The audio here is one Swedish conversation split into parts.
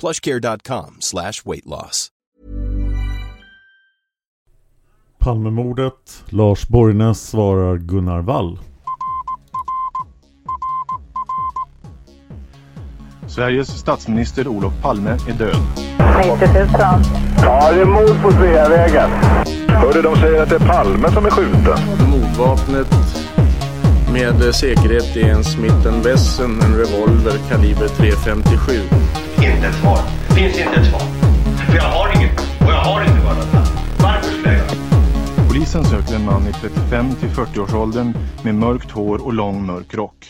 plushcare.com slash weight loss. Palmemordet. Lars Borgnäs svarar Gunnar Wall. Sveriges statsminister Olof Palme är död. 90 000. Ja, det är mord på Sveavägen. Hörde de säger att det är Palme som är skjuten. Mordvapnet med säkerhet är en Smith Wesson, en revolver kaliber .357. Inte ett svar. Finns inte ett svar. För jag har inget. Och jag har inte varit Varför skulle jag Polisen söker en man i 35 till 40-årsåldern med mörkt hår och lång mörk rock.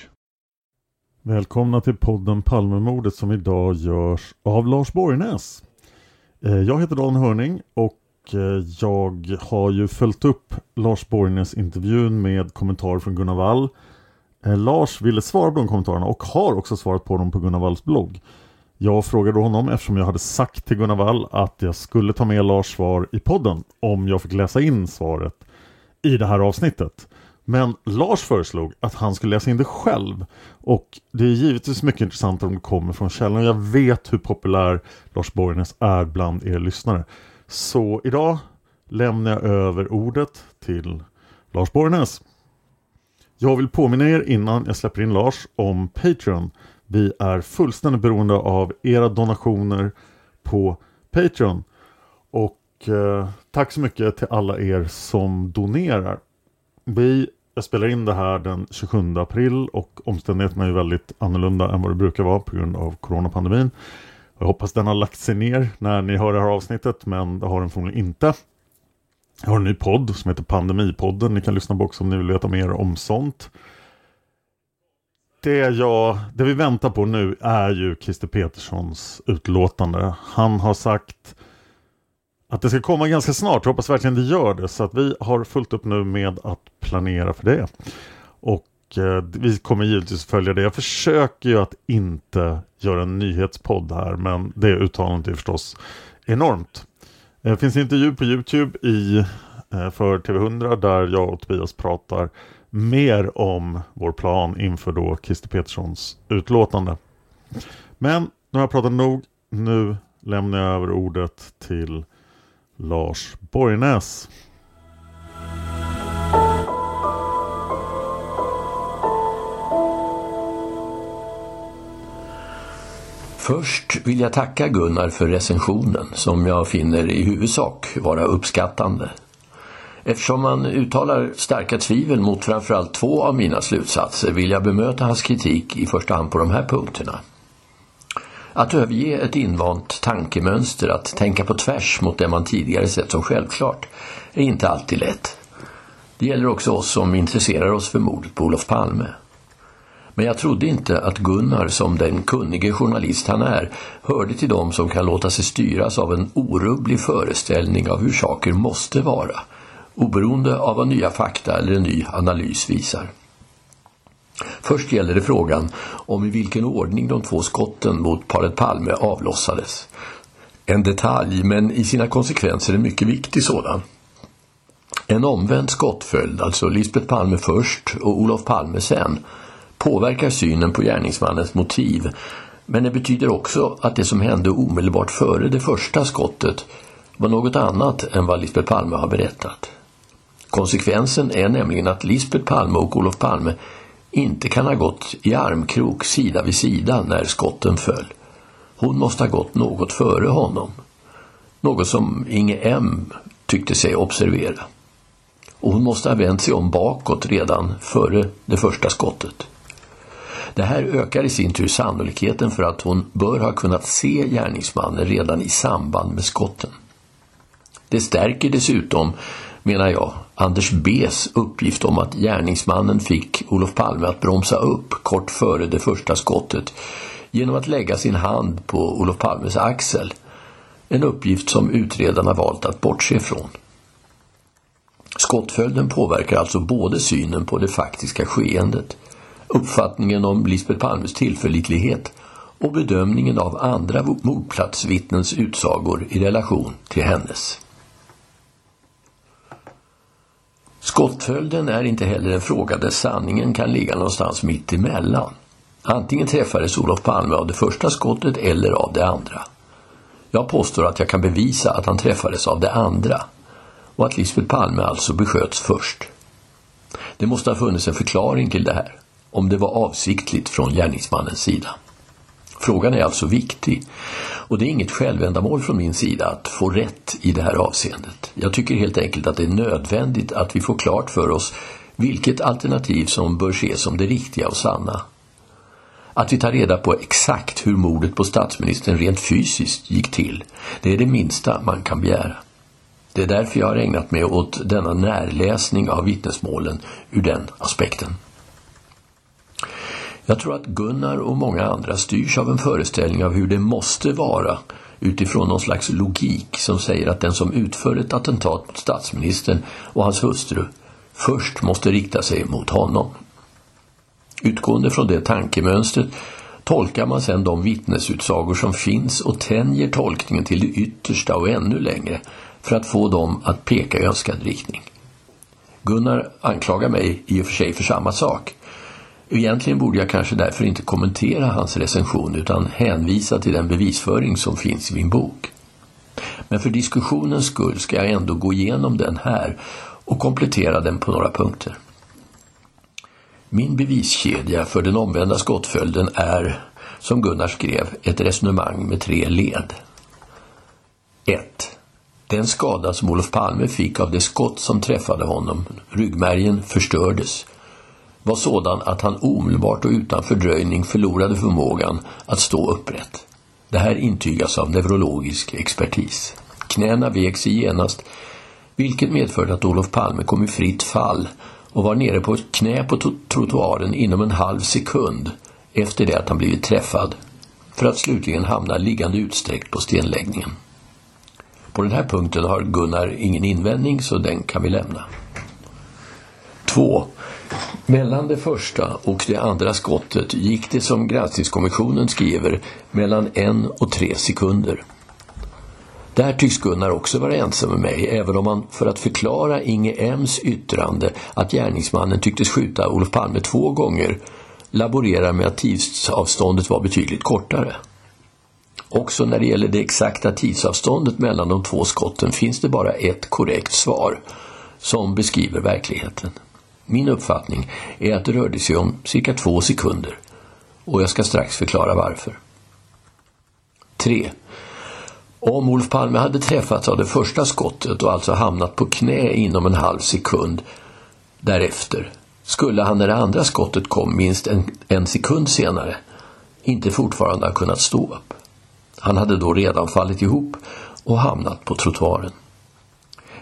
Välkomna till podden Palmemordet som idag görs av Lars Borgnäs. Eh, Jag heter Dan Hörning och eh, jag har ju följt upp Lars Borgnäs intervjun med kommentarer från Gunnar Wall. Eh, Lars ville svara på de kommentarerna och har också svarat på dem på Gunnar Walls blogg. Jag frågade honom eftersom jag hade sagt till Gunnar Wall att jag skulle ta med Lars svar i podden om jag fick läsa in svaret i det här avsnittet. Men Lars föreslog att han skulle läsa in det själv och det är givetvis mycket intressant om det kommer från källan. Jag vet hur populär Lars Borgnäs är bland er lyssnare. Så idag lämnar jag över ordet till Lars Borgnäs. Jag vill påminna er innan jag släpper in Lars om Patreon. Vi är fullständigt beroende av era donationer på Patreon. Och eh, tack så mycket till alla er som donerar. Vi jag spelar in det här den 27 april och omständigheterna är ju väldigt annorlunda än vad det brukar vara på grund av coronapandemin. Jag hoppas den har lagt sig ner när ni hör det här avsnittet men det har den förmodligen inte. Jag har en ny podd som heter Pandemipodden. Ni kan lyssna på också om ni vill veta mer om sånt. Det, jag, det vi väntar på nu är ju Christer Peterssons utlåtande. Han har sagt att det ska komma ganska snart. Jag hoppas verkligen det gör det. Så att vi har fullt upp nu med att planera för det. Och eh, vi kommer givetvis följa det. Jag försöker ju att inte göra en nyhetspodd här. Men det uttalandet är förstås enormt. Eh, det finns en intervju på Youtube i, eh, för TV100 där jag och Tobias pratar mer om vår plan inför då Christer Peterssons utlåtande. Men nu har jag pratat nog. Nu lämnar jag över ordet till Lars Borgnäs. Först vill jag tacka Gunnar för recensionen som jag finner i huvudsak vara uppskattande. Eftersom han uttalar starka tvivel mot framförallt två av mina slutsatser vill jag bemöta hans kritik i första hand på de här punkterna. Att överge ett invant tankemönster, att tänka på tvärs mot det man tidigare sett som självklart, är inte alltid lätt. Det gäller också oss som intresserar oss för mordet på Olof Palme. Men jag trodde inte att Gunnar, som den kunnige journalist han är, hörde till dem som kan låta sig styras av en orubblig föreställning av hur saker måste vara, oberoende av vad nya fakta eller en ny analys visar. Först gäller det frågan om i vilken ordning de två skotten mot paret Palme avlossades. En detalj, men i sina konsekvenser en mycket viktig sådan. En omvänd skottföljd, alltså Lisbeth Palme först och Olof Palme sen, påverkar synen på gärningsmannens motiv. Men det betyder också att det som hände omedelbart före det första skottet var något annat än vad Lisbeth Palme har berättat. Konsekvensen är nämligen att Lisbeth Palme och Olof Palme inte kan ha gått i armkrok sida vid sida när skotten föll. Hon måste ha gått något före honom. Något som Inge M tyckte sig observera. Och hon måste ha vänt sig om bakåt redan före det första skottet. Det här ökar i sin tur sannolikheten för att hon bör ha kunnat se gärningsmannen redan i samband med skotten. Det stärker dessutom, menar jag, Anders B's uppgift om att gärningsmannen fick Olof Palme att bromsa upp kort före det första skottet genom att lägga sin hand på Olof Palmes axel. En uppgift som utredarna valt att bortse ifrån. Skottföljden påverkar alltså både synen på det faktiska skeendet, uppfattningen om Lisbeth Palmes tillförlitlighet och bedömningen av andra mordplatsvittnens utsagor i relation till hennes. Skottföljden är inte heller en fråga där sanningen kan ligga någonstans mitt emellan. Antingen träffades Olof Palme av det första skottet eller av det andra. Jag påstår att jag kan bevisa att han träffades av det andra och att Lisbeth Palme alltså besköts först. Det måste ha funnits en förklaring till det här, om det var avsiktligt från gärningsmannens sida. Frågan är alltså viktig och det är inget självändamål från min sida att få rätt i det här avseendet. Jag tycker helt enkelt att det är nödvändigt att vi får klart för oss vilket alternativ som bör ses som det riktiga och sanna. Att vi tar reda på exakt hur mordet på statsministern rent fysiskt gick till, det är det minsta man kan begära. Det är därför jag har ägnat mig åt denna närläsning av vittnesmålen ur den aspekten. Jag tror att Gunnar och många andra styrs av en föreställning av hur det måste vara utifrån någon slags logik som säger att den som utför ett attentat mot statsministern och hans hustru först måste rikta sig mot honom. Utgående från det tankemönstret tolkar man sedan de vittnesutsagor som finns och tänjer tolkningen till det yttersta och ännu längre för att få dem att peka i önskad riktning. Gunnar anklagar mig i och för sig för samma sak. Egentligen borde jag kanske därför inte kommentera hans recension utan hänvisa till den bevisföring som finns i min bok. Men för diskussionens skull ska jag ändå gå igenom den här och komplettera den på några punkter. Min beviskedja för den omvända skottföljden är, som Gunnar skrev, ett resonemang med tre led. 1. Den skada som Olof Palme fick av det skott som träffade honom, ryggmärgen, förstördes var sådan att han omedelbart och utan fördröjning förlorade förmågan att stå upprätt. Det här intygas av neurologisk expertis. Knäna vek sig genast, vilket medförde att Olof Palme kom i fritt fall och var nere på ett knä på trottoaren inom en halv sekund efter det att han blivit träffad, för att slutligen hamna liggande utsträckt på stenläggningen. På den här punkten har Gunnar ingen invändning så den kan vi lämna. 2. Mellan det första och det andra skottet gick det som granskningskommissionen skriver mellan en och tre sekunder. Där tycks Gunnar också vara ensam med mig, även om han för att förklara Inge M's yttrande att gärningsmannen tycktes skjuta Olof Palme två gånger laborerar med att tidsavståndet var betydligt kortare. Också när det gäller det exakta tidsavståndet mellan de två skotten finns det bara ett korrekt svar som beskriver verkligheten. Min uppfattning är att det rörde sig om cirka två sekunder och jag ska strax förklara varför. 3. Om Olof Palme hade träffats av det första skottet och alltså hamnat på knä inom en halv sekund därefter skulle han när det andra skottet kom minst en, en sekund senare inte fortfarande ha kunnat stå upp. Han hade då redan fallit ihop och hamnat på trottoaren.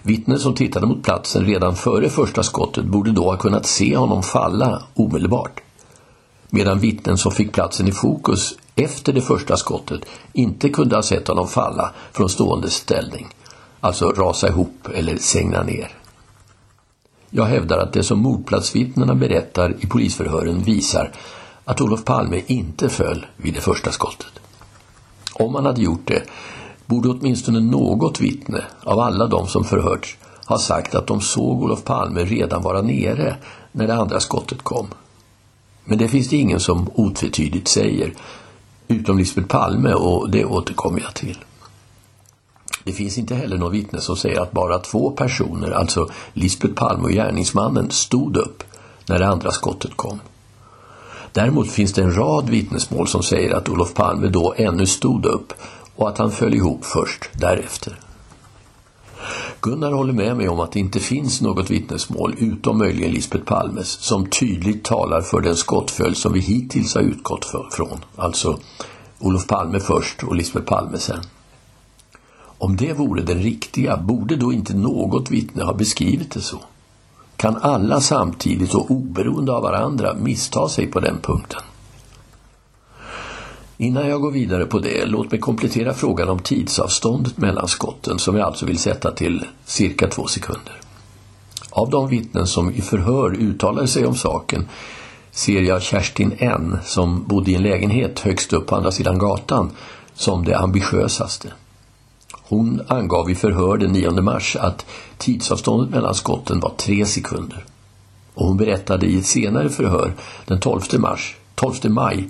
Vittnen som tittade mot platsen redan före första skottet borde då ha kunnat se honom falla omedelbart. Medan vittnen som fick platsen i fokus efter det första skottet inte kunde ha sett honom falla från stående ställning, alltså rasa ihop eller segna ner. Jag hävdar att det som mordplatsvittnena berättar i polisförhören visar att Olof Palme inte föll vid det första skottet. Om han hade gjort det borde åtminstone något vittne av alla de som förhörts ha sagt att de såg Olof Palme redan vara nere när det andra skottet kom. Men det finns det ingen som otvetydigt säger, utom Lisbeth Palme och det återkommer jag till. Det finns inte heller något vittne som säger att bara två personer, alltså Lisbeth Palme och gärningsmannen, stod upp när det andra skottet kom. Däremot finns det en rad vittnesmål som säger att Olof Palme då ännu stod upp och att han föll ihop först därefter. Gunnar håller med mig om att det inte finns något vittnesmål, utom möjligen Lisbeth Palmes, som tydligt talar för den skottföljd som vi hittills har utgått för, från. Alltså Olof Palme först och Lisbeth Palme sen. Om det vore den riktiga, borde då inte något vittne ha beskrivit det så? Kan alla samtidigt och oberoende av varandra missta sig på den punkten? Innan jag går vidare på det, låt mig komplettera frågan om tidsavståndet mellan skotten som jag alltså vill sätta till cirka två sekunder. Av de vittnen som i förhör uttalade sig om saken ser jag Kerstin N som bodde i en lägenhet högst upp på andra sidan gatan som det ambitiösaste. Hon angav i förhör den 9 mars att tidsavståndet mellan skotten var tre sekunder. Och hon berättade i ett senare förhör den 12 mars, 12 maj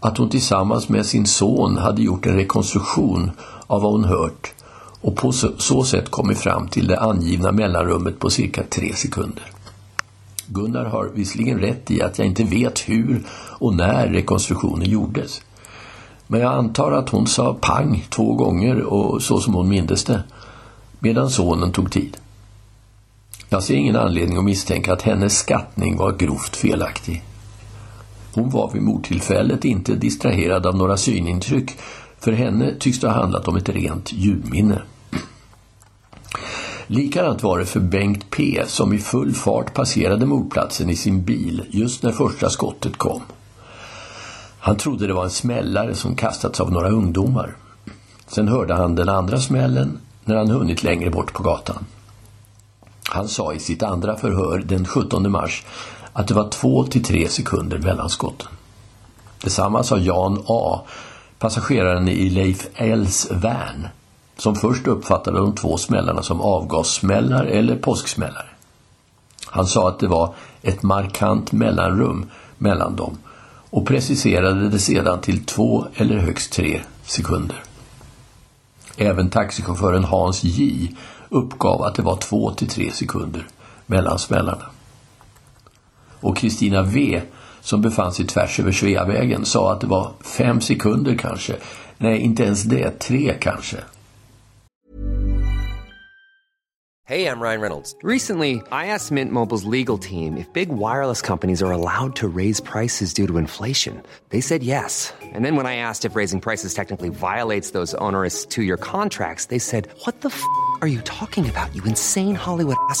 att hon tillsammans med sin son hade gjort en rekonstruktion av vad hon hört och på så sätt kommit fram till det angivna mellanrummet på cirka tre sekunder. Gunnar har visserligen rätt i att jag inte vet hur och när rekonstruktionen gjordes. Men jag antar att hon sa pang två gånger och så som hon mindes det, medan sonen tog tid. Jag ser ingen anledning att misstänka att hennes skattning var grovt felaktig. Hon var vid mordtillfället inte distraherad av några synintryck. För henne tycks det ha handlat om ett rent ljudminne. Likadant var det för Bengt P som i full fart passerade mordplatsen i sin bil just när första skottet kom. Han trodde det var en smällare som kastats av några ungdomar. Sen hörde han den andra smällen när han hunnit längre bort på gatan. Han sa i sitt andra förhör den 17 mars att det var två till tre sekunder mellan skotten. Detsamma sa Jan A, passageraren i Leif Ls van, som först uppfattade de två smällarna som avgassmällar eller påsksmällar. Han sa att det var ett markant mellanrum mellan dem och preciserade det sedan till två eller högst tre sekunder. Även taxichauffören Hans J uppgav att det var två till tre sekunder mellan smällarna och Kristina V som befann sig tvärs över Sveavägen sa att det var fem sekunder kanske. Nej, inte ens det. Tre kanske. Hej, jag heter Ryan Reynolds. Recently, I asked Mint Mobile's legal team if big wireless companies are allowed to raise prices due to inflation. They said yes. And then when I asked if raising prices technically violates those onerous two-year contracts, they said, "What the f*** are you talking about? You insane Hollywood ass."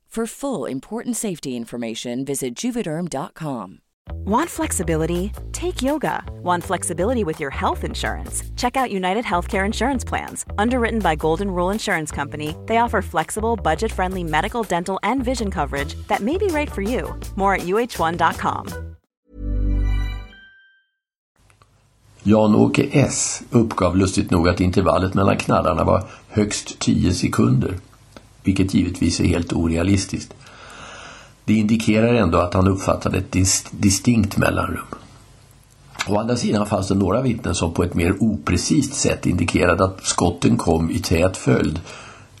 For full important safety information, visit juvederm.com. Want flexibility? Take yoga. Want flexibility with your health insurance? Check out United Healthcare Insurance Plans. Underwritten by Golden Rule Insurance Company, they offer flexible, budget friendly medical, dental, and vision coverage that may be right for you. More at uh1.com. Jan-Åke S uppgav lustigt nog att intervallet mellan knallarna var högst 10 sekunder, vilket givetvis är helt orealistiskt. Det indikerar ändå att han uppfattade ett dis distinkt mellanrum. Å andra sidan fanns det några vittnen som på ett mer oprecist sätt indikerade att skotten kom i tät följd.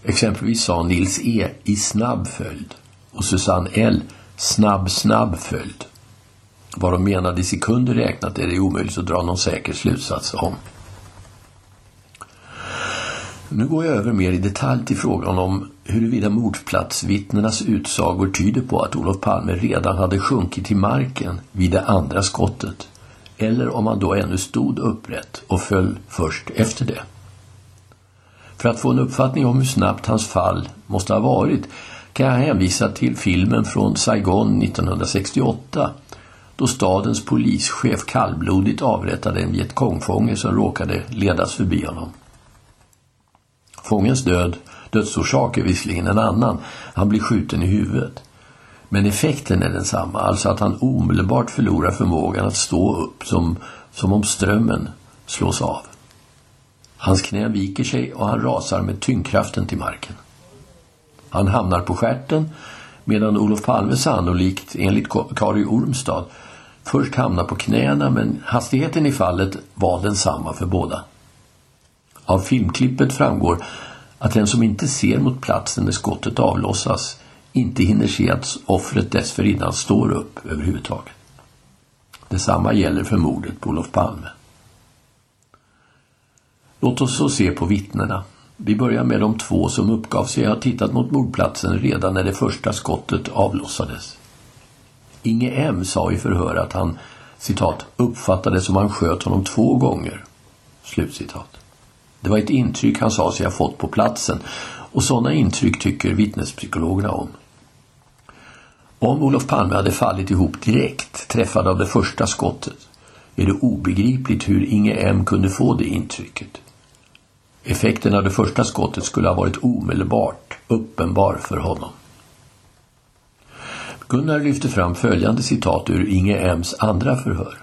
Exempelvis sa Nils E i snabb följd och Susanne L snabb snabb följd. Vad de menade i sekunder räknat är det omöjligt att dra någon säker slutsats om. Nu går jag över mer i detalj till frågan om huruvida mordplatsvittnenas utsagor tyder på att Olof Palme redan hade sjunkit till marken vid det andra skottet eller om han då ännu stod upprätt och föll först efter det. För att få en uppfattning om hur snabbt hans fall måste ha varit kan jag hänvisa till filmen från Saigon 1968 då stadens polischef kallblodigt avrättade en vietkongfånge som råkade ledas förbi honom. Fångens död, dödsorsak är visserligen en annan, han blir skjuten i huvudet. Men effekten är densamma, alltså att han omedelbart förlorar förmågan att stå upp som, som om strömmen slås av. Hans knä viker sig och han rasar med tyngdkraften till marken. Han hamnar på skärten medan Olof Palme sannolikt, enligt Kari Ormstad, först hamnar på knäna men hastigheten i fallet var densamma för båda. Av filmklippet framgår att den som inte ser mot platsen där skottet avlossas inte hinner se att offret dessförinnan står upp överhuvudtaget. Detsamma gäller för mordet på Olof Palme. Låt oss så se på vittnena. Vi börjar med de två som uppgav sig ha tittat mot mordplatsen redan när det första skottet avlossades. Inge M sa i förhör att han citat, uppfattade som han sköt honom två gånger. Slutcitat. Det var ett intryck han sa sig ha fått på platsen och sådana intryck tycker vittnespsykologerna om. Om Olof Palme hade fallit ihop direkt, träffad av det första skottet, är det obegripligt hur Inge M kunde få det intrycket. Effekten av det första skottet skulle ha varit omedelbart uppenbar för honom. Gunnar lyfter fram följande citat ur Inge M's andra förhör.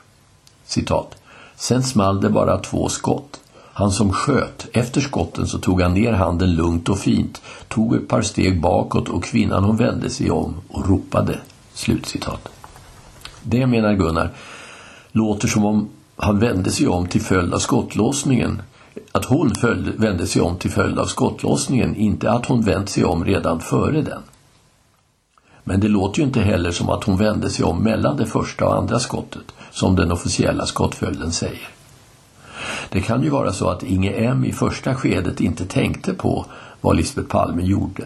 Citat. Sen small det bara två skott. Han som sköt, efter skotten så tog han ner handen lugnt och fint, tog ett par steg bakåt och kvinnan hon vände sig om och ropade. Slutcitat. Det menar Gunnar låter som om han vände sig om till följd av skottlossningen. Att hon följde, vände sig om till följd av skottlossningen, inte att hon vänt sig om redan före den. Men det låter ju inte heller som att hon vände sig om mellan det första och andra skottet, som den officiella skottföljden säger. Det kan ju vara så att Inge M i första skedet inte tänkte på vad Lisbeth Palme gjorde.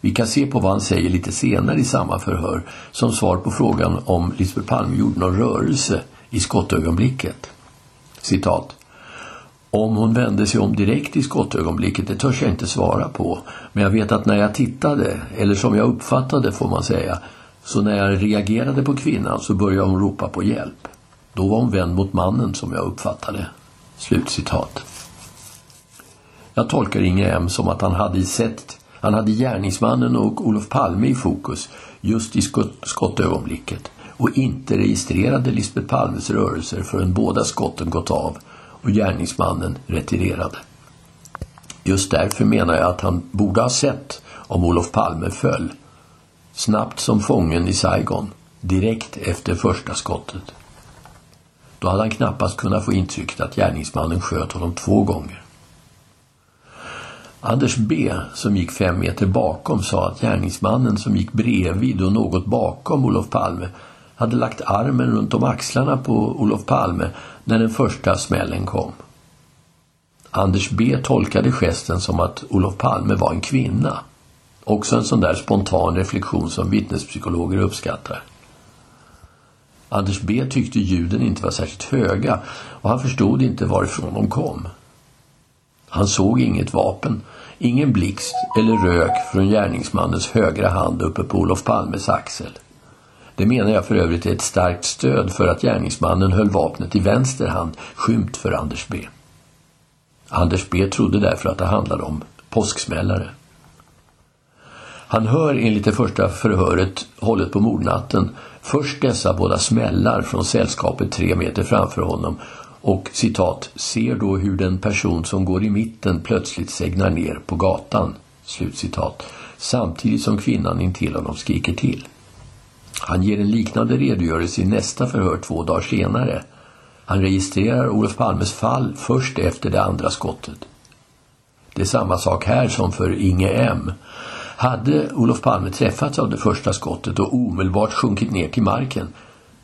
Vi kan se på vad han säger lite senare i samma förhör som svar på frågan om Lisbeth Palme gjorde någon rörelse i skottögonblicket. Citat. Om hon vände sig om direkt i skottögonblicket, det törs jag inte svara på. Men jag vet att när jag tittade, eller som jag uppfattade får man säga, så när jag reagerade på kvinnan så började hon ropa på hjälp. Då var hon vänd mot mannen som jag uppfattade. Slutcitat. Jag tolkar Inge M som att han hade sett han hade gärningsmannen och Olof Palme i fokus just i skottögonblicket och inte registrerade Lisbeth Palmes rörelser förrän båda skotten gått av och gärningsmannen retirerade. Just därför menar jag att han borde ha sett om Olof Palme föll, snabbt som fången i Saigon, direkt efter första skottet. Då hade han knappast kunnat få intrycket att gärningsmannen sköt honom två gånger. Anders B, som gick fem meter bakom, sa att gärningsmannen som gick bredvid och något bakom Olof Palme hade lagt armen runt om axlarna på Olof Palme när den första smällen kom. Anders B tolkade gesten som att Olof Palme var en kvinna. Också en sån där spontan reflektion som vittnespsykologer uppskattar. Anders B tyckte ljuden inte var särskilt höga och han förstod inte varifrån de kom. Han såg inget vapen, ingen blixt eller rök från gärningsmannens högra hand uppe på Olof Palmes axel. Det menar jag för övrigt är ett starkt stöd för att gärningsmannen höll vapnet i vänster hand skymt för Anders B. Anders B trodde därför att det handlade om påsksmällare. Han hör enligt det första förhöret hållet på mordnatten först dessa båda smällar från sällskapet tre meter framför honom och citat ser då hur den person som går i mitten plötsligt segnar ner på gatan. Slutcitat. Samtidigt som kvinnan intill honom skriker till. Han ger en liknande redogörelse i nästa förhör två dagar senare. Han registrerar Olof Palmes fall först efter det andra skottet. Det är samma sak här som för Inge M. Hade Olof Palme träffats av det första skottet och omedelbart sjunkit ner till marken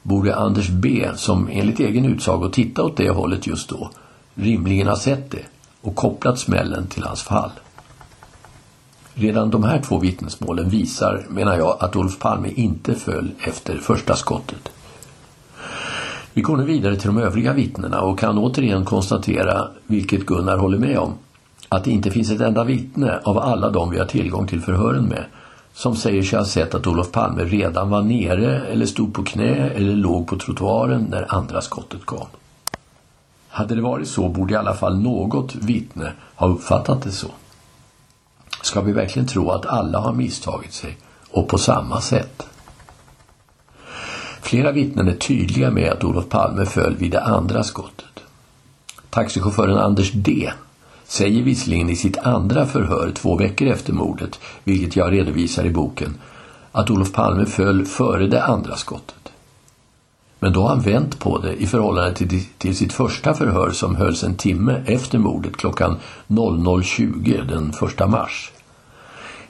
borde Anders B, som enligt egen utsago tittade åt det hållet just då, rimligen ha sett det och kopplat smällen till hans fall. Redan de här två vittnesmålen visar, menar jag, att Olof Palme inte föll efter första skottet. Vi går nu vidare till de övriga vittnena och kan återigen konstatera, vilket Gunnar håller med om, att det inte finns ett enda vittne av alla de vi har tillgång till förhören med som säger sig ha sett att Olof Palme redan var nere eller stod på knä eller låg på trottoaren när andra skottet kom. Hade det varit så borde i alla fall något vittne ha uppfattat det så. Ska vi verkligen tro att alla har misstagit sig och på samma sätt? Flera vittnen är tydliga med att Olof Palme föll vid det andra skottet. Taxichauffören Anders D säger visserligen i sitt andra förhör två veckor efter mordet, vilket jag redovisar i boken, att Olof Palme föll före det andra skottet. Men då har han vänt på det i förhållande till, till sitt första förhör som hölls en timme efter mordet klockan 00.20 den 1 mars.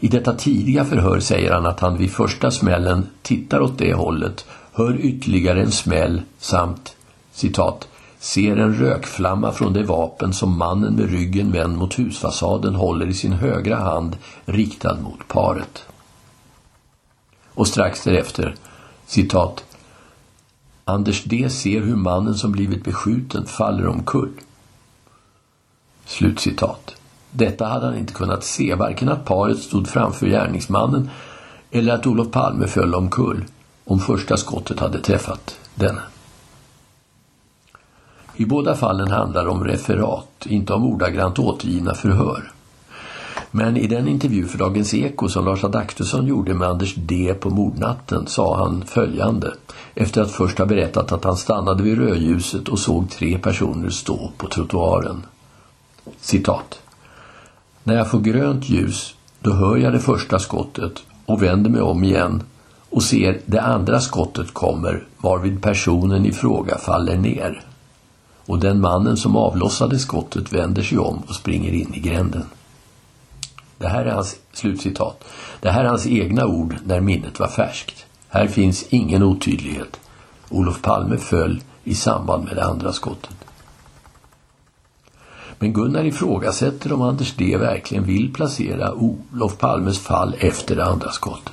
I detta tidiga förhör säger han att han vid första smällen tittar åt det hållet, hör ytterligare en smäll samt citat ser en rökflamma från det vapen som mannen med ryggen vänd mot husfasaden håller i sin högra hand riktad mot paret. Och strax därefter, citat, Anders D ser hur mannen som blivit beskjuten faller omkull. Slutcitat. Detta hade han inte kunnat se, varken att paret stod framför gärningsmannen eller att Olof Palme föll omkull om första skottet hade träffat denne. I båda fallen handlar det om referat, inte om ordagrant återgivna förhör. Men i den intervju för Dagens Eko som Lars Adaktusson gjorde med Anders D på mordnatten sa han följande efter att först ha berättat att han stannade vid rödljuset och såg tre personer stå på trottoaren. Citat. När jag får grönt ljus då hör jag det första skottet och vänder mig om igen och ser det andra skottet kommer varvid personen i fråga faller ner och den mannen som avlossade skottet vänder sig om och springer in i gränden. Det här är hans slutcitat. Det här är hans egna ord när minnet var färskt. Här finns ingen otydlighet. Olof Palme föll i samband med det andra skottet. Men Gunnar ifrågasätter om Anders D verkligen vill placera Olof Palmes fall efter det andra skottet.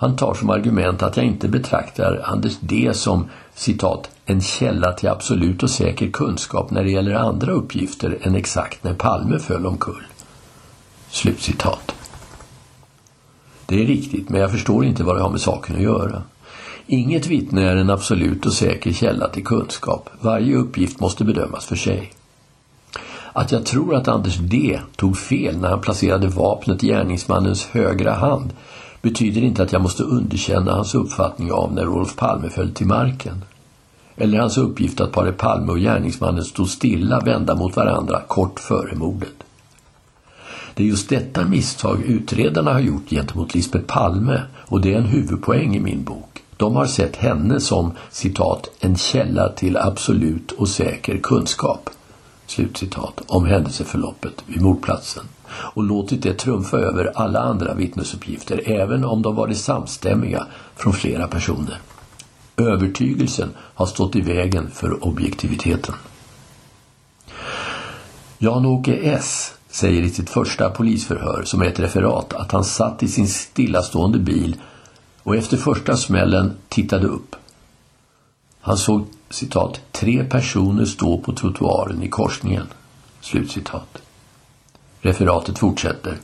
Han tar som argument att jag inte betraktar Anders D som citat, en källa till absolut och säker kunskap när det gäller andra uppgifter än exakt när Palme föll omkull. Slutcitat. Det är riktigt, men jag förstår inte vad det har med saken att göra. Inget vittne är en absolut och säker källa till kunskap. Varje uppgift måste bedömas för sig. Att jag tror att Anders D tog fel när han placerade vapnet i gärningsmannens högra hand betyder inte att jag måste underkänna hans uppfattning av när Olof Palme föll till marken. Eller hans uppgift att paret Palme och gärningsmannen stod stilla vända mot varandra kort före mordet. Det är just detta misstag utredarna har gjort gentemot Lisbeth Palme och det är en huvudpoäng i min bok. De har sett henne som, citat, en källa till absolut och säker kunskap, slutcitat, om händelseförloppet vid mordplatsen och låtit det trumfa över alla andra vittnesuppgifter även om de varit samstämmiga från flera personer. Övertygelsen har stått i vägen för objektiviteten. Jan-Åke S säger i sitt första polisförhör som är ett referat att han satt i sin stillastående bil och efter första smällen tittade upp. Han såg citat, tre personer stå på trottoaren i korsningen. Slutcitat. Referatet fortsätter.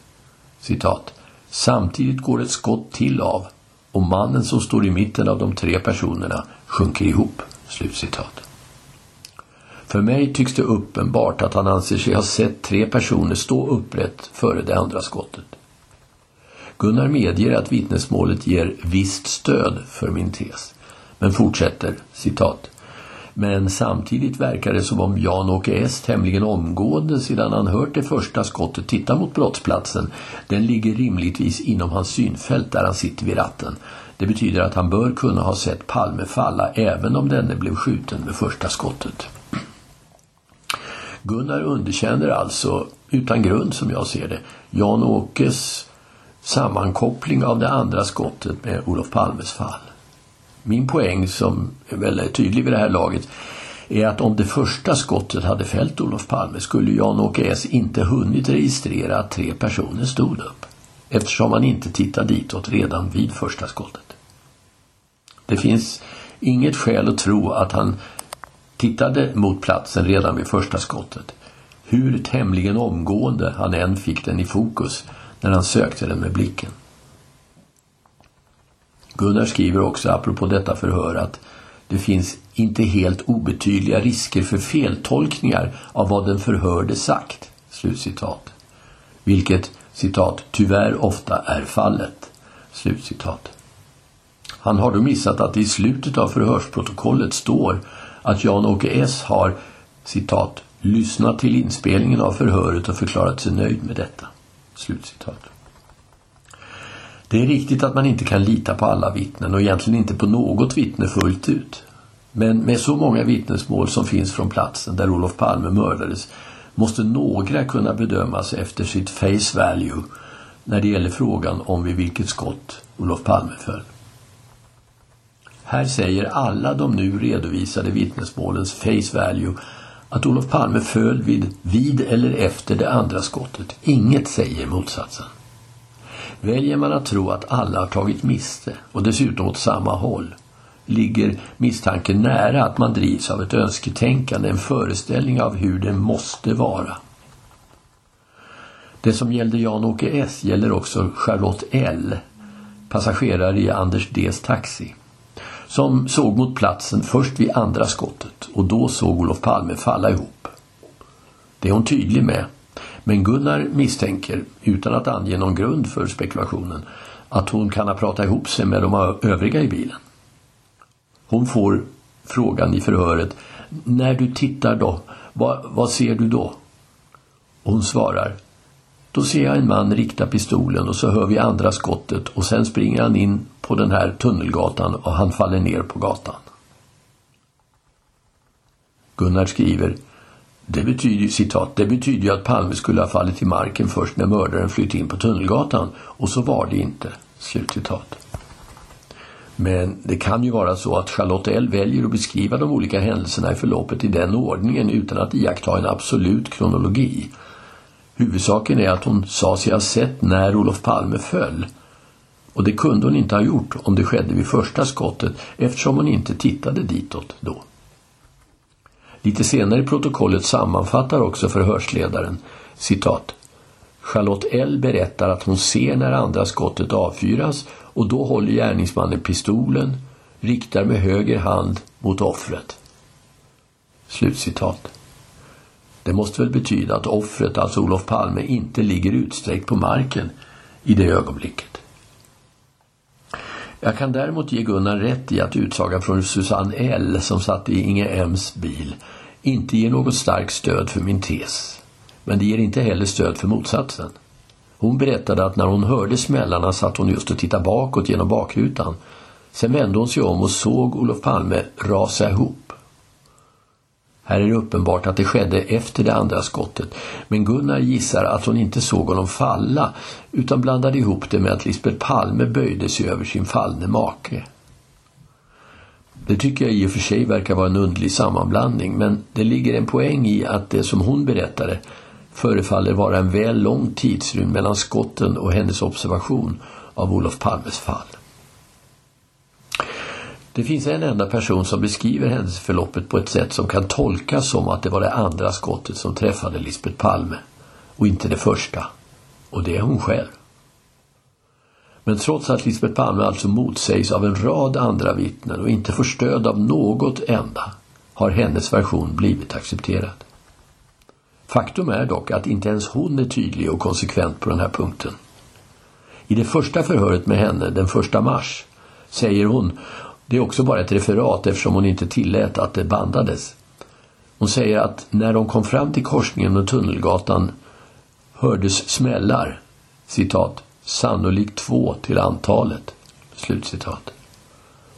Citat. Samtidigt går ett skott till av och mannen som står i mitten av de tre personerna sjunker ihop. Slutcitat. För mig tycks det uppenbart att han anser sig ha sett tre personer stå upprätt före det andra skottet. Gunnar medger att vittnesmålet ger visst stöd för min tes, men fortsätter, citat. Men samtidigt verkar det som om Jan-Åke S tämligen omgående sedan han hört det första skottet titta mot brottsplatsen. Den ligger rimligtvis inom hans synfält där han sitter vid ratten. Det betyder att han bör kunna ha sett Palme falla även om denne blev skjuten med första skottet. Gunnar underkänner alltså, utan grund som jag ser det, Jan-Åkes sammankoppling av det andra skottet med Olof Palmes fall. Min poäng, som är väldigt tydlig vid det här laget, är att om det första skottet hade fällt Olof Palme skulle Jan-Åke S inte hunnit registrera att tre personer stod upp eftersom han inte tittade ditåt redan vid första skottet. Det finns inget skäl att tro att han tittade mot platsen redan vid första skottet. Hur tämligen omgående han än fick den i fokus när han sökte den med blicken. Gunnar skriver också apropå detta förhör att det finns inte helt obetydliga risker för feltolkningar av vad den förhörde sagt. Slutcitat. Vilket, citat, tyvärr ofta är fallet. Slutcitat. Han har då missat att det i slutet av förhörsprotokollet står att Jan-Åke S har, citat, lyssnat till inspelningen av förhöret och förklarat sig nöjd med detta. Slutcitat. Det är riktigt att man inte kan lita på alla vittnen och egentligen inte på något vittne fullt ut. Men med så många vittnesmål som finns från platsen där Olof Palme mördades måste några kunna bedömas efter sitt face value när det gäller frågan om vid vilket skott Olof Palme föll. Här säger alla de nu redovisade vittnesmålens face value att Olof Palme föll vid, vid eller efter det andra skottet. Inget säger motsatsen. Väljer man att tro att alla har tagit miste och dessutom åt samma håll ligger misstanken nära att man drivs av ett önsketänkande, en föreställning av hur det måste vara. Det som gällde Jan-Åke S gäller också Charlotte L, passagerare i Anders Ds taxi, som såg mot platsen först vid andra skottet och då såg Olof Palme falla ihop. Det är hon tydlig med men Gunnar misstänker, utan att ange någon grund för spekulationen, att hon kan ha pratat ihop sig med de övriga i bilen. Hon får frågan i förhöret, när du tittar då, vad, vad ser du då? Och hon svarar, då ser jag en man rikta pistolen och så hör vi andra skottet och sen springer han in på den här tunnelgatan och han faller ner på gatan. Gunnar skriver det betyder, citat, det betyder ju att Palme skulle ha fallit till marken först när mördaren flytt in på Tunnelgatan och så var det inte. Slutcitat. Men det kan ju vara så att Charlotte L väljer att beskriva de olika händelserna i förloppet i den ordningen utan att iaktta en absolut kronologi. Huvudsaken är att hon sa sig ha sett när Olof Palme föll. Och det kunde hon inte ha gjort om det skedde vid första skottet eftersom hon inte tittade ditåt då. Lite senare i protokollet sammanfattar också förhörsledaren citat Charlotte L berättar att hon ser när andra skottet avfyras och då håller gärningsmannen pistolen, riktar med höger hand mot offret. Slutcitat. Det måste väl betyda att offret, alltså Olof Palme, inte ligger utsträckt på marken i det ögonblicket. Jag kan däremot ge Gunnar rätt i att utsagan från Susanne L som satt i Inge M's bil inte ger något starkt stöd för min tes. Men det ger inte heller stöd för motsatsen. Hon berättade att när hon hörde smällarna satt hon just och tittade bakåt genom bakrutan. Sen vände hon sig om och såg Olof Palme rasa ihop. Här är det uppenbart att det skedde efter det andra skottet men Gunnar gissar att hon inte såg honom falla utan blandade ihop det med att Lisbeth Palme böjde sig över sin fallne make. Det tycker jag i och för sig verkar vara en undlig sammanblandning men det ligger en poäng i att det som hon berättade förefaller vara en väl lång tidsrymd mellan skotten och hennes observation av Olof Palmes fall. Det finns en enda person som beskriver händelseförloppet på ett sätt som kan tolkas som att det var det andra skottet som träffade Lisbeth Palme och inte det första. Och det är hon själv. Men trots att Lisbeth Palme alltså motsägs av en rad andra vittnen och inte får stöd av något enda har hennes version blivit accepterad. Faktum är dock att inte ens hon är tydlig och konsekvent på den här punkten. I det första förhöret med henne den första mars säger hon det är också bara ett referat eftersom hon inte tillät att det bandades. Hon säger att när de kom fram till korsningen och Tunnelgatan hördes smällar, citat, sannolikt två till antalet, slutcitat.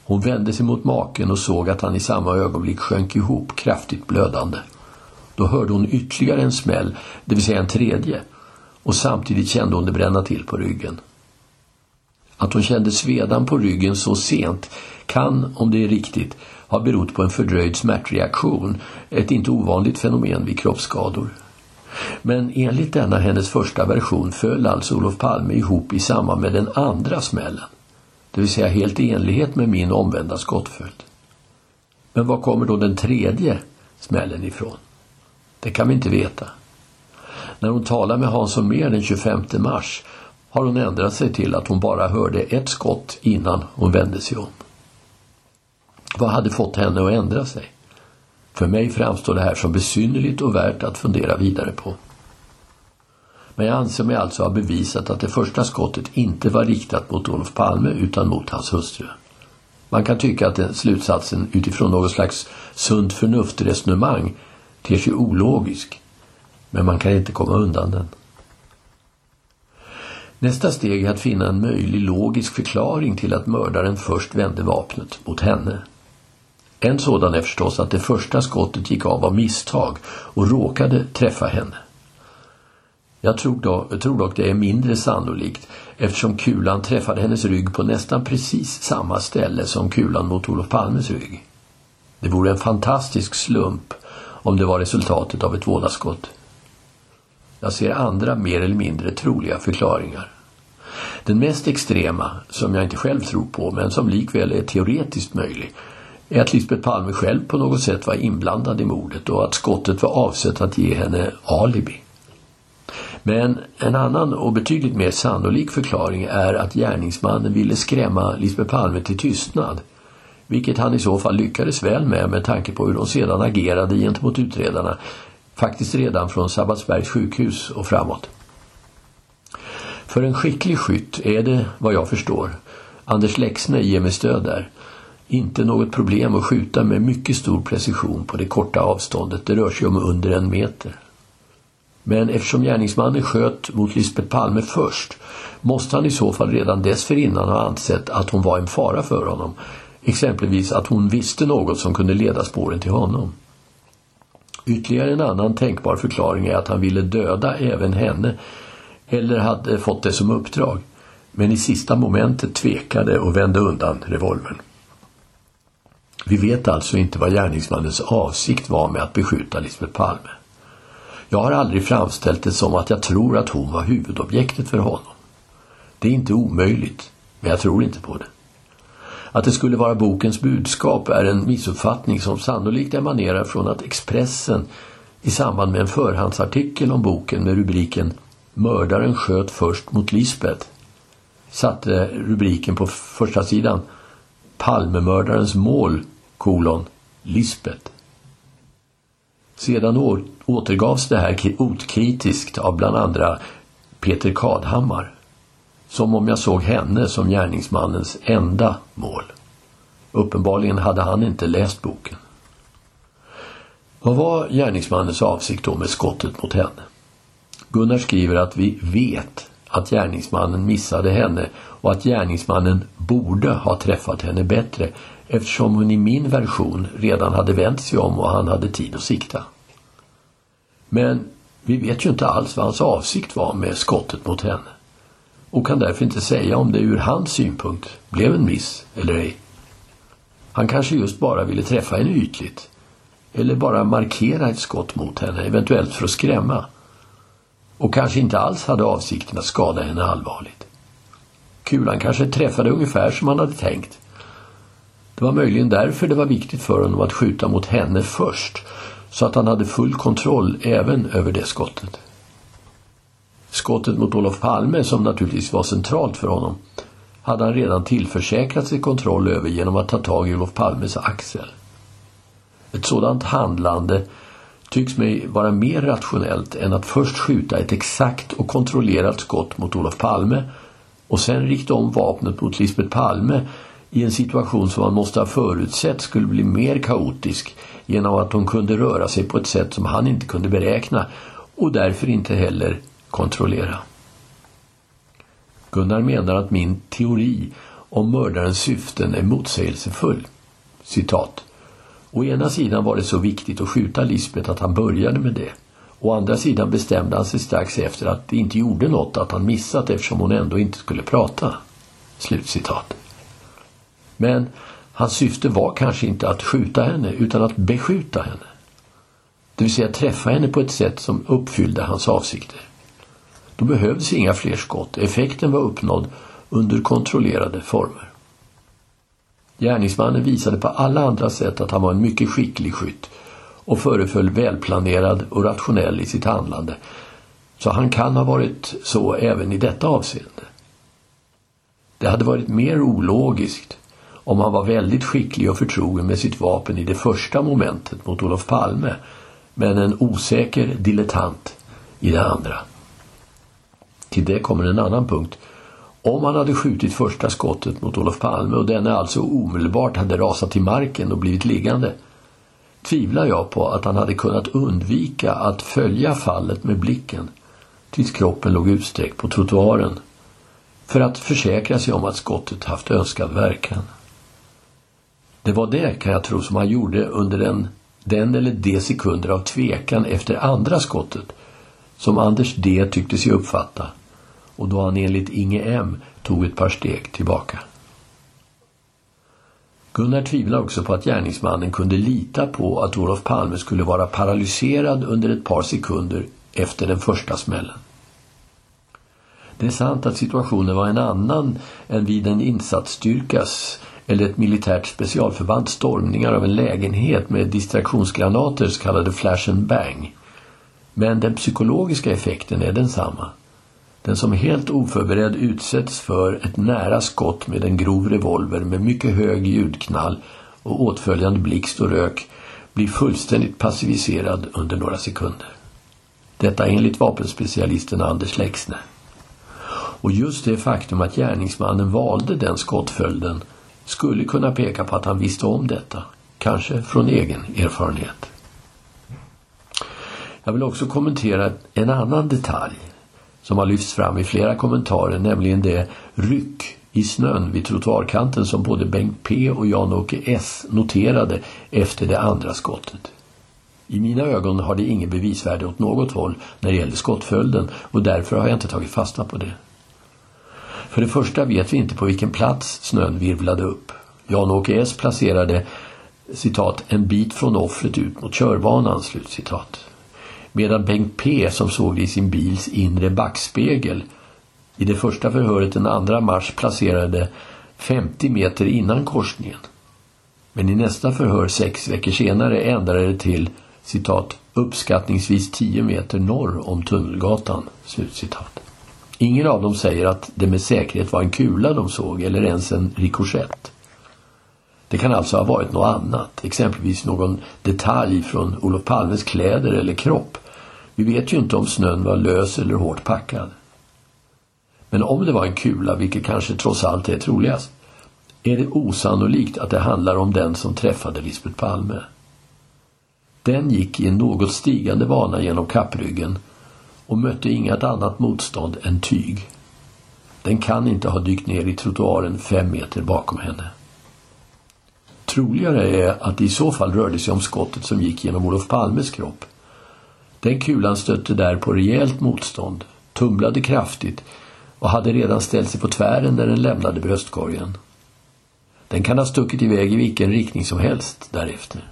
Hon vände sig mot maken och såg att han i samma ögonblick sjönk ihop, kraftigt blödande. Då hörde hon ytterligare en smäll, det vill säga en tredje, och samtidigt kände hon det bränna till på ryggen. Att hon kände svedan på ryggen så sent kan, om det är riktigt, ha berott på en fördröjd smärtreaktion, ett inte ovanligt fenomen vid kroppsskador. Men enligt denna hennes första version föll alltså Olof Palme ihop i samband med den andra smällen. Det vill säga helt i enlighet med min omvända skottföljd. Men var kommer då den tredje smällen ifrån? Det kan vi inte veta. När hon talar med Hans mer den 25 mars har hon ändrat sig till att hon bara hörde ett skott innan hon vände sig om. Vad hade fått henne att ändra sig? För mig framstår det här som besynnerligt och värt att fundera vidare på. Men jag anser mig alltså ha bevisat att det första skottet inte var riktat mot Olof Palme utan mot hans hustru. Man kan tycka att den slutsatsen utifrån något slags sunt förnuft-resonemang ter sig ologisk. Men man kan inte komma undan den. Nästa steg är att finna en möjlig logisk förklaring till att mördaren först vände vapnet mot henne. En sådan är förstås att det första skottet gick av av misstag och råkade träffa henne. Jag tror, då, jag tror dock det är mindre sannolikt eftersom kulan träffade hennes rygg på nästan precis samma ställe som kulan mot Olof Palmes rygg. Det vore en fantastisk slump om det var resultatet av ett vådaskott. Jag ser andra mer eller mindre troliga förklaringar. Den mest extrema, som jag inte själv tror på men som likväl är teoretiskt möjlig, är att Lisbeth Palme själv på något sätt var inblandad i mordet och att skottet var avsett att ge henne alibi. Men en annan och betydligt mer sannolik förklaring är att gärningsmannen ville skrämma Lisbeth Palme till tystnad. Vilket han i så fall lyckades väl med med tanke på hur de sedan agerade gentemot utredarna. Faktiskt redan från Sabbatsbergs sjukhus och framåt. För en skicklig skytt är det, vad jag förstår, Anders Lexne ger mig stöd där, inte något problem att skjuta med mycket stor precision på det korta avståndet. Det rör sig om under en meter. Men eftersom gärningsmannen sköt mot Lisbeth Palme först måste han i så fall redan dessförinnan ha ansett att hon var en fara för honom. Exempelvis att hon visste något som kunde leda spåren till honom. Ytterligare en annan tänkbar förklaring är att han ville döda även henne eller hade fått det som uppdrag men i sista momentet tvekade och vände undan revolvern. Vi vet alltså inte vad gärningsmannens avsikt var med att beskjuta Lisbeth Palme. Jag har aldrig framställt det som att jag tror att hon var huvudobjektet för honom. Det är inte omöjligt, men jag tror inte på det. Att det skulle vara bokens budskap är en missuppfattning som sannolikt emanerar från att Expressen i samband med en förhandsartikel om boken med rubriken Mördaren sköt först mot Lisbeth satte rubriken på första sidan Palmemördarens mål, kolon, Lisbet. Sedan återgavs det här otkritiskt av bland andra Peter Kadhammar. Som om jag såg henne som gärningsmannens enda mål. Uppenbarligen hade han inte läst boken. Vad var gärningsmannens avsikt då med skottet mot henne? Gunnar skriver att vi vet att gärningsmannen missade henne och att gärningsmannen borde ha träffat henne bättre eftersom hon i min version redan hade vänt sig om och han hade tid att sikta. Men vi vet ju inte alls vad hans avsikt var med skottet mot henne och kan därför inte säga om det ur hans synpunkt blev en miss eller ej. Han kanske just bara ville träffa henne ytligt eller bara markera ett skott mot henne, eventuellt för att skrämma och kanske inte alls hade avsikten att skada henne allvarligt. Kulan kanske träffade ungefär som han hade tänkt. Det var möjligen därför det var viktigt för honom att skjuta mot henne först så att han hade full kontroll även över det skottet. Skottet mot Olof Palme, som naturligtvis var centralt för honom, hade han redan tillförsäkrat sig kontroll över genom att ta tag i Olof Palmes axel. Ett sådant handlande tycks mig vara mer rationellt än att först skjuta ett exakt och kontrollerat skott mot Olof Palme och sen rikta om vapnet mot Lisbeth Palme i en situation som man måste ha förutsett skulle bli mer kaotisk genom att hon kunde röra sig på ett sätt som han inte kunde beräkna och därför inte heller kontrollera. Gunnar menar att min teori om mördarens syften är motsägelsefull. Citat. Å ena sidan var det så viktigt att skjuta Lisbeth att han började med det. Å andra sidan bestämde han sig strax efter att det inte gjorde något att han missat eftersom hon ändå inte skulle prata. Slutcitat. Men hans syfte var kanske inte att skjuta henne utan att beskjuta henne. Det vill säga träffa henne på ett sätt som uppfyllde hans avsikter. Då behövdes inga fler skott. Effekten var uppnådd under kontrollerade former. Gärningsmannen visade på alla andra sätt att han var en mycket skicklig skytt och föreföll välplanerad och rationell i sitt handlande. Så han kan ha varit så även i detta avseende. Det hade varit mer ologiskt om han var väldigt skicklig och förtrogen med sitt vapen i det första momentet mot Olof Palme men en osäker dilettant i det andra. Till det kommer en annan punkt. Om han hade skjutit första skottet mot Olof Palme och denne alltså omedelbart hade rasat till marken och blivit liggande tvivlar jag på att han hade kunnat undvika att följa fallet med blicken tills kroppen låg utsträckt på trottoaren för att försäkra sig om att skottet haft önskad verkan. Det var det, kan jag tro, som han gjorde under den, den eller de sekunder av tvekan efter andra skottet som Anders D tyckte sig uppfatta och då han enligt Inge M tog ett par steg tillbaka. Gunnar tvivlar också på att gärningsmannen kunde lita på att Olof Palme skulle vara paralyserad under ett par sekunder efter den första smällen. Det är sant att situationen var en annan än vid en insatsstyrkas eller ett militärt specialförband stormningar av en lägenhet med distraktionsgranater så kallade flash and bang. Men den psykologiska effekten är densamma. Den som helt oförberedd utsätts för ett nära skott med en grov revolver med mycket hög ljudknall och åtföljande blixt och rök blir fullständigt passiviserad under några sekunder. Detta enligt vapenspecialisten Anders Lexne. Och just det faktum att gärningsmannen valde den skottföljden skulle kunna peka på att han visste om detta, kanske från egen erfarenhet. Jag vill också kommentera en annan detalj som har lyfts fram i flera kommentarer, nämligen det ryck i snön vid trottoarkanten som både Bengt P och Jan-Åke S noterade efter det andra skottet. I mina ögon har det ingen bevisvärde åt något håll när det gäller skottföljden och därför har jag inte tagit fasta på det. För det första vet vi inte på vilken plats snön virvlade upp. Jan-Åke S placerade citat, en bit från offret ut mot körbanan, slut citat medan Bengt P som såg det i sin bils inre backspegel i det första förhöret den 2 mars placerade 50 meter innan korsningen. Men i nästa förhör sex veckor senare ändrade det till citat, uppskattningsvis 10 meter norr om Tunnelgatan. Slutcitat. Ingen av dem säger att det med säkerhet var en kula de såg eller ens en rikoschett. Det kan alltså ha varit något annat, exempelvis någon detalj från Olof Palmes kläder eller kropp. Vi vet ju inte om snön var lös eller hårt packad. Men om det var en kula, vilket kanske trots allt är troligast, är det osannolikt att det handlar om den som träffade Lisbeth Palme. Den gick i en något stigande bana genom kappryggen och mötte inget annat motstånd än tyg. Den kan inte ha dykt ner i trottoaren fem meter bakom henne. Troligare är att det i så fall rörde sig om skottet som gick genom Olof Palmes kropp. Den kulan stötte där på rejält motstånd, tumlade kraftigt och hade redan ställt sig på tvären när den lämnade bröstkorgen. Den kan ha stuckit iväg i vilken riktning som helst därefter.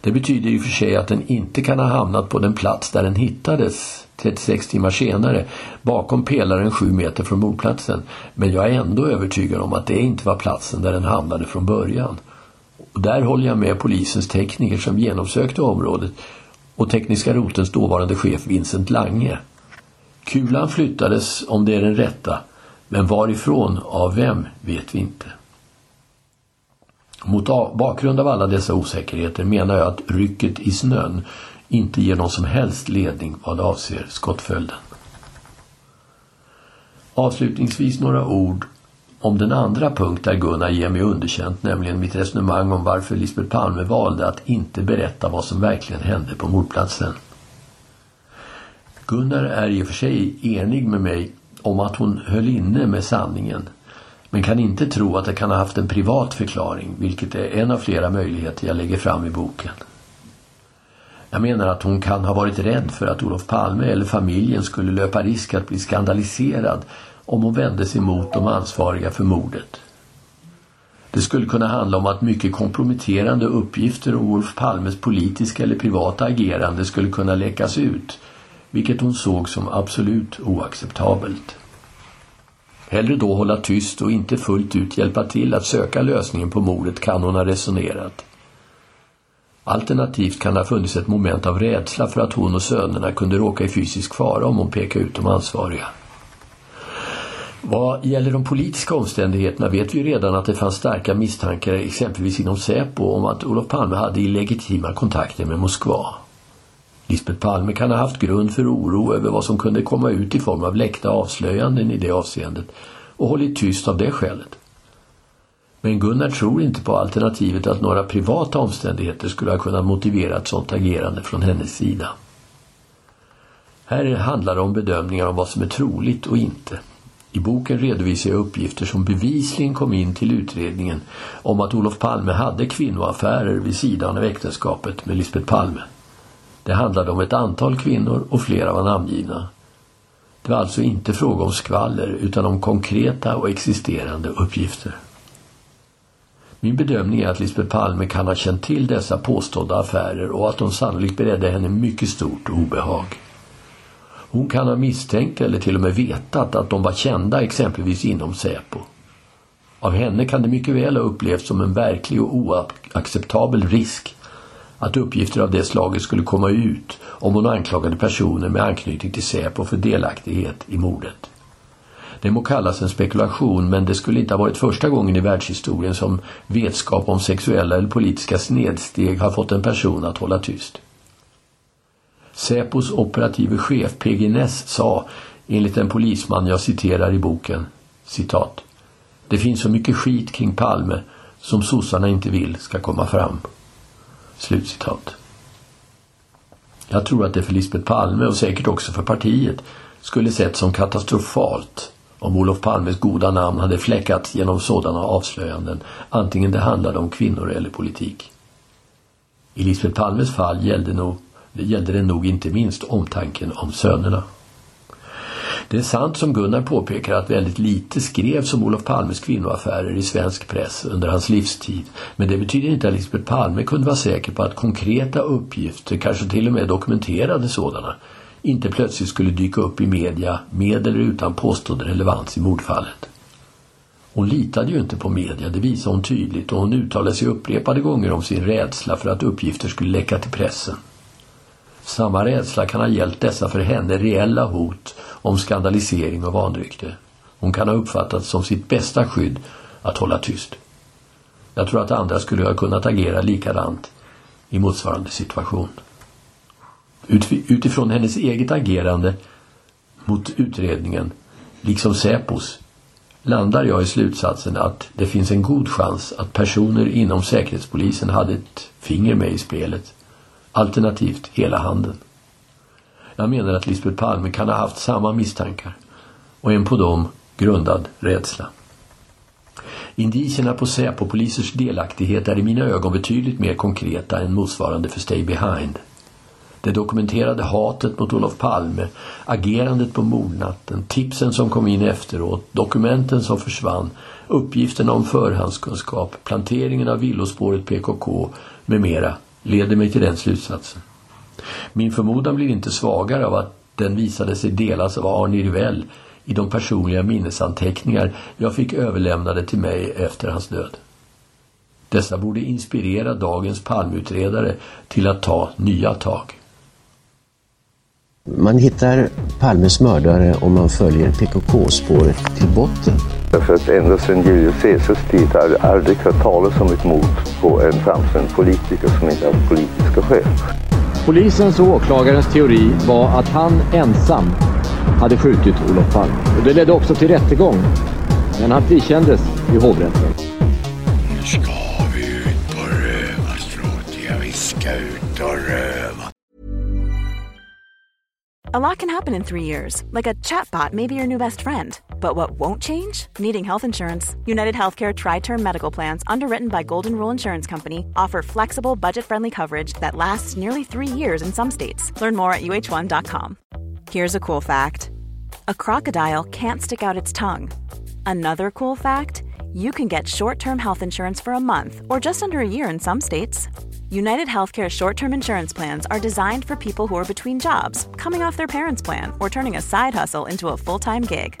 Det betyder i och för sig att den inte kan ha hamnat på den plats där den hittades 36 timmar senare bakom pelaren sju meter från mordplatsen. Men jag är ändå övertygad om att det inte var platsen där den hamnade från början. Och där håller jag med polisens tekniker som genomsökte området och tekniska rotens dåvarande chef Vincent Lange. Kulan flyttades om det är den rätta, men varifrån, av vem, vet vi inte. Mot bakgrund av alla dessa osäkerheter menar jag att rycket i snön inte ger någon som helst ledning vad avser skottföljden. Avslutningsvis några ord om den andra punkt där Gunnar ger mig underkänt, nämligen mitt resonemang om varför Lisbeth Palme valde att inte berätta vad som verkligen hände på mordplatsen. Gunnar är i och för sig enig med mig om att hon höll inne med sanningen men kan inte tro att det kan ha haft en privat förklaring, vilket är en av flera möjligheter jag lägger fram i boken. Jag menar att hon kan ha varit rädd för att Olof Palme eller familjen skulle löpa risk att bli skandaliserad om hon vände sig mot de ansvariga för mordet. Det skulle kunna handla om att mycket komprometterande uppgifter om Olof Palmes politiska eller privata agerande skulle kunna läckas ut, vilket hon såg som absolut oacceptabelt. Hellre då hålla tyst och inte fullt ut hjälpa till att söka lösningen på mordet kan hon ha resonerat. Alternativt kan det ha funnits ett moment av rädsla för att hon och sönerna kunde råka i fysisk fara om hon pekade ut de ansvariga. Vad gäller de politiska omständigheterna vet vi redan att det fanns starka misstankar exempelvis inom Säpo om att Olof Palme hade illegitima kontakter med Moskva. Lisbeth Palme kan ha haft grund för oro över vad som kunde komma ut i form av läckta avslöjanden i det avseendet och hållit tyst av det skälet. Men Gunnar tror inte på alternativet att några privata omständigheter skulle ha kunnat motivera ett sådant agerande från hennes sida. Här handlar det om bedömningar om vad som är troligt och inte. I boken redovisar jag uppgifter som bevisligen kom in till utredningen om att Olof Palme hade kvinnoaffärer vid sidan av äktenskapet med Lisbeth Palme. Det handlade om ett antal kvinnor och flera var namngivna. Det var alltså inte fråga om skvaller utan om konkreta och existerande uppgifter. Min bedömning är att Lisbeth Palme kan ha känt till dessa påstådda affärer och att de sannolikt beredde henne mycket stort obehag. Hon kan ha misstänkt eller till och med vetat att de var kända exempelvis inom Säpo. Av henne kan det mycket väl ha upplevts som en verklig och oacceptabel risk att uppgifter av det slaget skulle komma ut om hon anklagade personer med anknytning till Säpo för delaktighet i mordet. Det må kallas en spekulation men det skulle inte ha varit första gången i världshistorien som vetskap om sexuella eller politiska snedsteg har fått en person att hålla tyst. Säpos operative chef PG Ness sa enligt en polisman jag citerar i boken citat Det finns så mycket skit kring Palme som sossarna inte vill ska komma fram. Slutcitat. Jag tror att det för Lisbeth Palme och säkert också för partiet skulle sett som katastrofalt om Olof Palmes goda namn hade fläckats genom sådana avslöjanden, antingen det handlade om kvinnor eller politik. I Lisbeth Palmes fall gällde, nog, gällde det nog inte minst omtanken om sönerna. Det är sant som Gunnar påpekar att väldigt lite skrevs om Olof Palmes kvinnoaffärer i svensk press under hans livstid. Men det betyder inte att Lisbeth Palme kunde vara säker på att konkreta uppgifter, kanske till och med dokumenterade sådana, inte plötsligt skulle dyka upp i media med eller utan påstådd relevans i mordfallet. Hon litade ju inte på media, det visade hon tydligt och hon uttalade sig upprepade gånger om sin rädsla för att uppgifter skulle läcka till pressen. Samma rädsla kan ha gällt dessa för henne reella hot om skandalisering och vanrykte. Hon kan ha uppfattat som sitt bästa skydd att hålla tyst. Jag tror att andra skulle ha kunnat agera likadant i motsvarande situation. Utifrån hennes eget agerande mot utredningen, liksom Säpos, landar jag i slutsatsen att det finns en god chans att personer inom Säkerhetspolisen hade ett finger med i spelet, alternativt hela handen. Jag menar att Lisbeth Palme kan ha haft samma misstankar och en på dem grundad rädsla. Indicierna på Säpo-polisers delaktighet är i mina ögon betydligt mer konkreta än motsvarande för Stay Behind. Det dokumenterade hatet mot Olof Palme, agerandet på mordnatten, tipsen som kom in efteråt, dokumenten som försvann, uppgifterna om förhandskunskap, planteringen av villospåret PKK med mera leder mig till den slutsatsen. Min förmodan blir inte svagare av att den visade sig delas av Arne Rivell i de personliga minnesanteckningar jag fick överlämnade till mig efter hans död. Dessa borde inspirera dagens palmutredare till att ta nya tag. Man hittar Palmes mördare om man följer PKK-spåret till botten. Därför att ända sedan Julius Caesars tid har det aldrig hört talas om ett mord på en framstående politiker som inte haft politiska skäl. Polisens och åklagarens teori var att han ensam hade skjutit Olof Palme. Och det ledde också till rättegång. Men han frikändes i hovrätten. Nu ska vi ut på rövarstråt. Ja, vi ska ut och röva. A lot can happen in three years, like a chatbot may be your new best friend. But what won't change? Needing health insurance. United Healthcare Tri Term Medical Plans, underwritten by Golden Rule Insurance Company, offer flexible, budget friendly coverage that lasts nearly three years in some states. Learn more at uh1.com. Here's a cool fact a crocodile can't stick out its tongue. Another cool fact you can get short term health insurance for a month or just under a year in some states. United Healthcare short term insurance plans are designed for people who are between jobs, coming off their parents' plan, or turning a side hustle into a full time gig.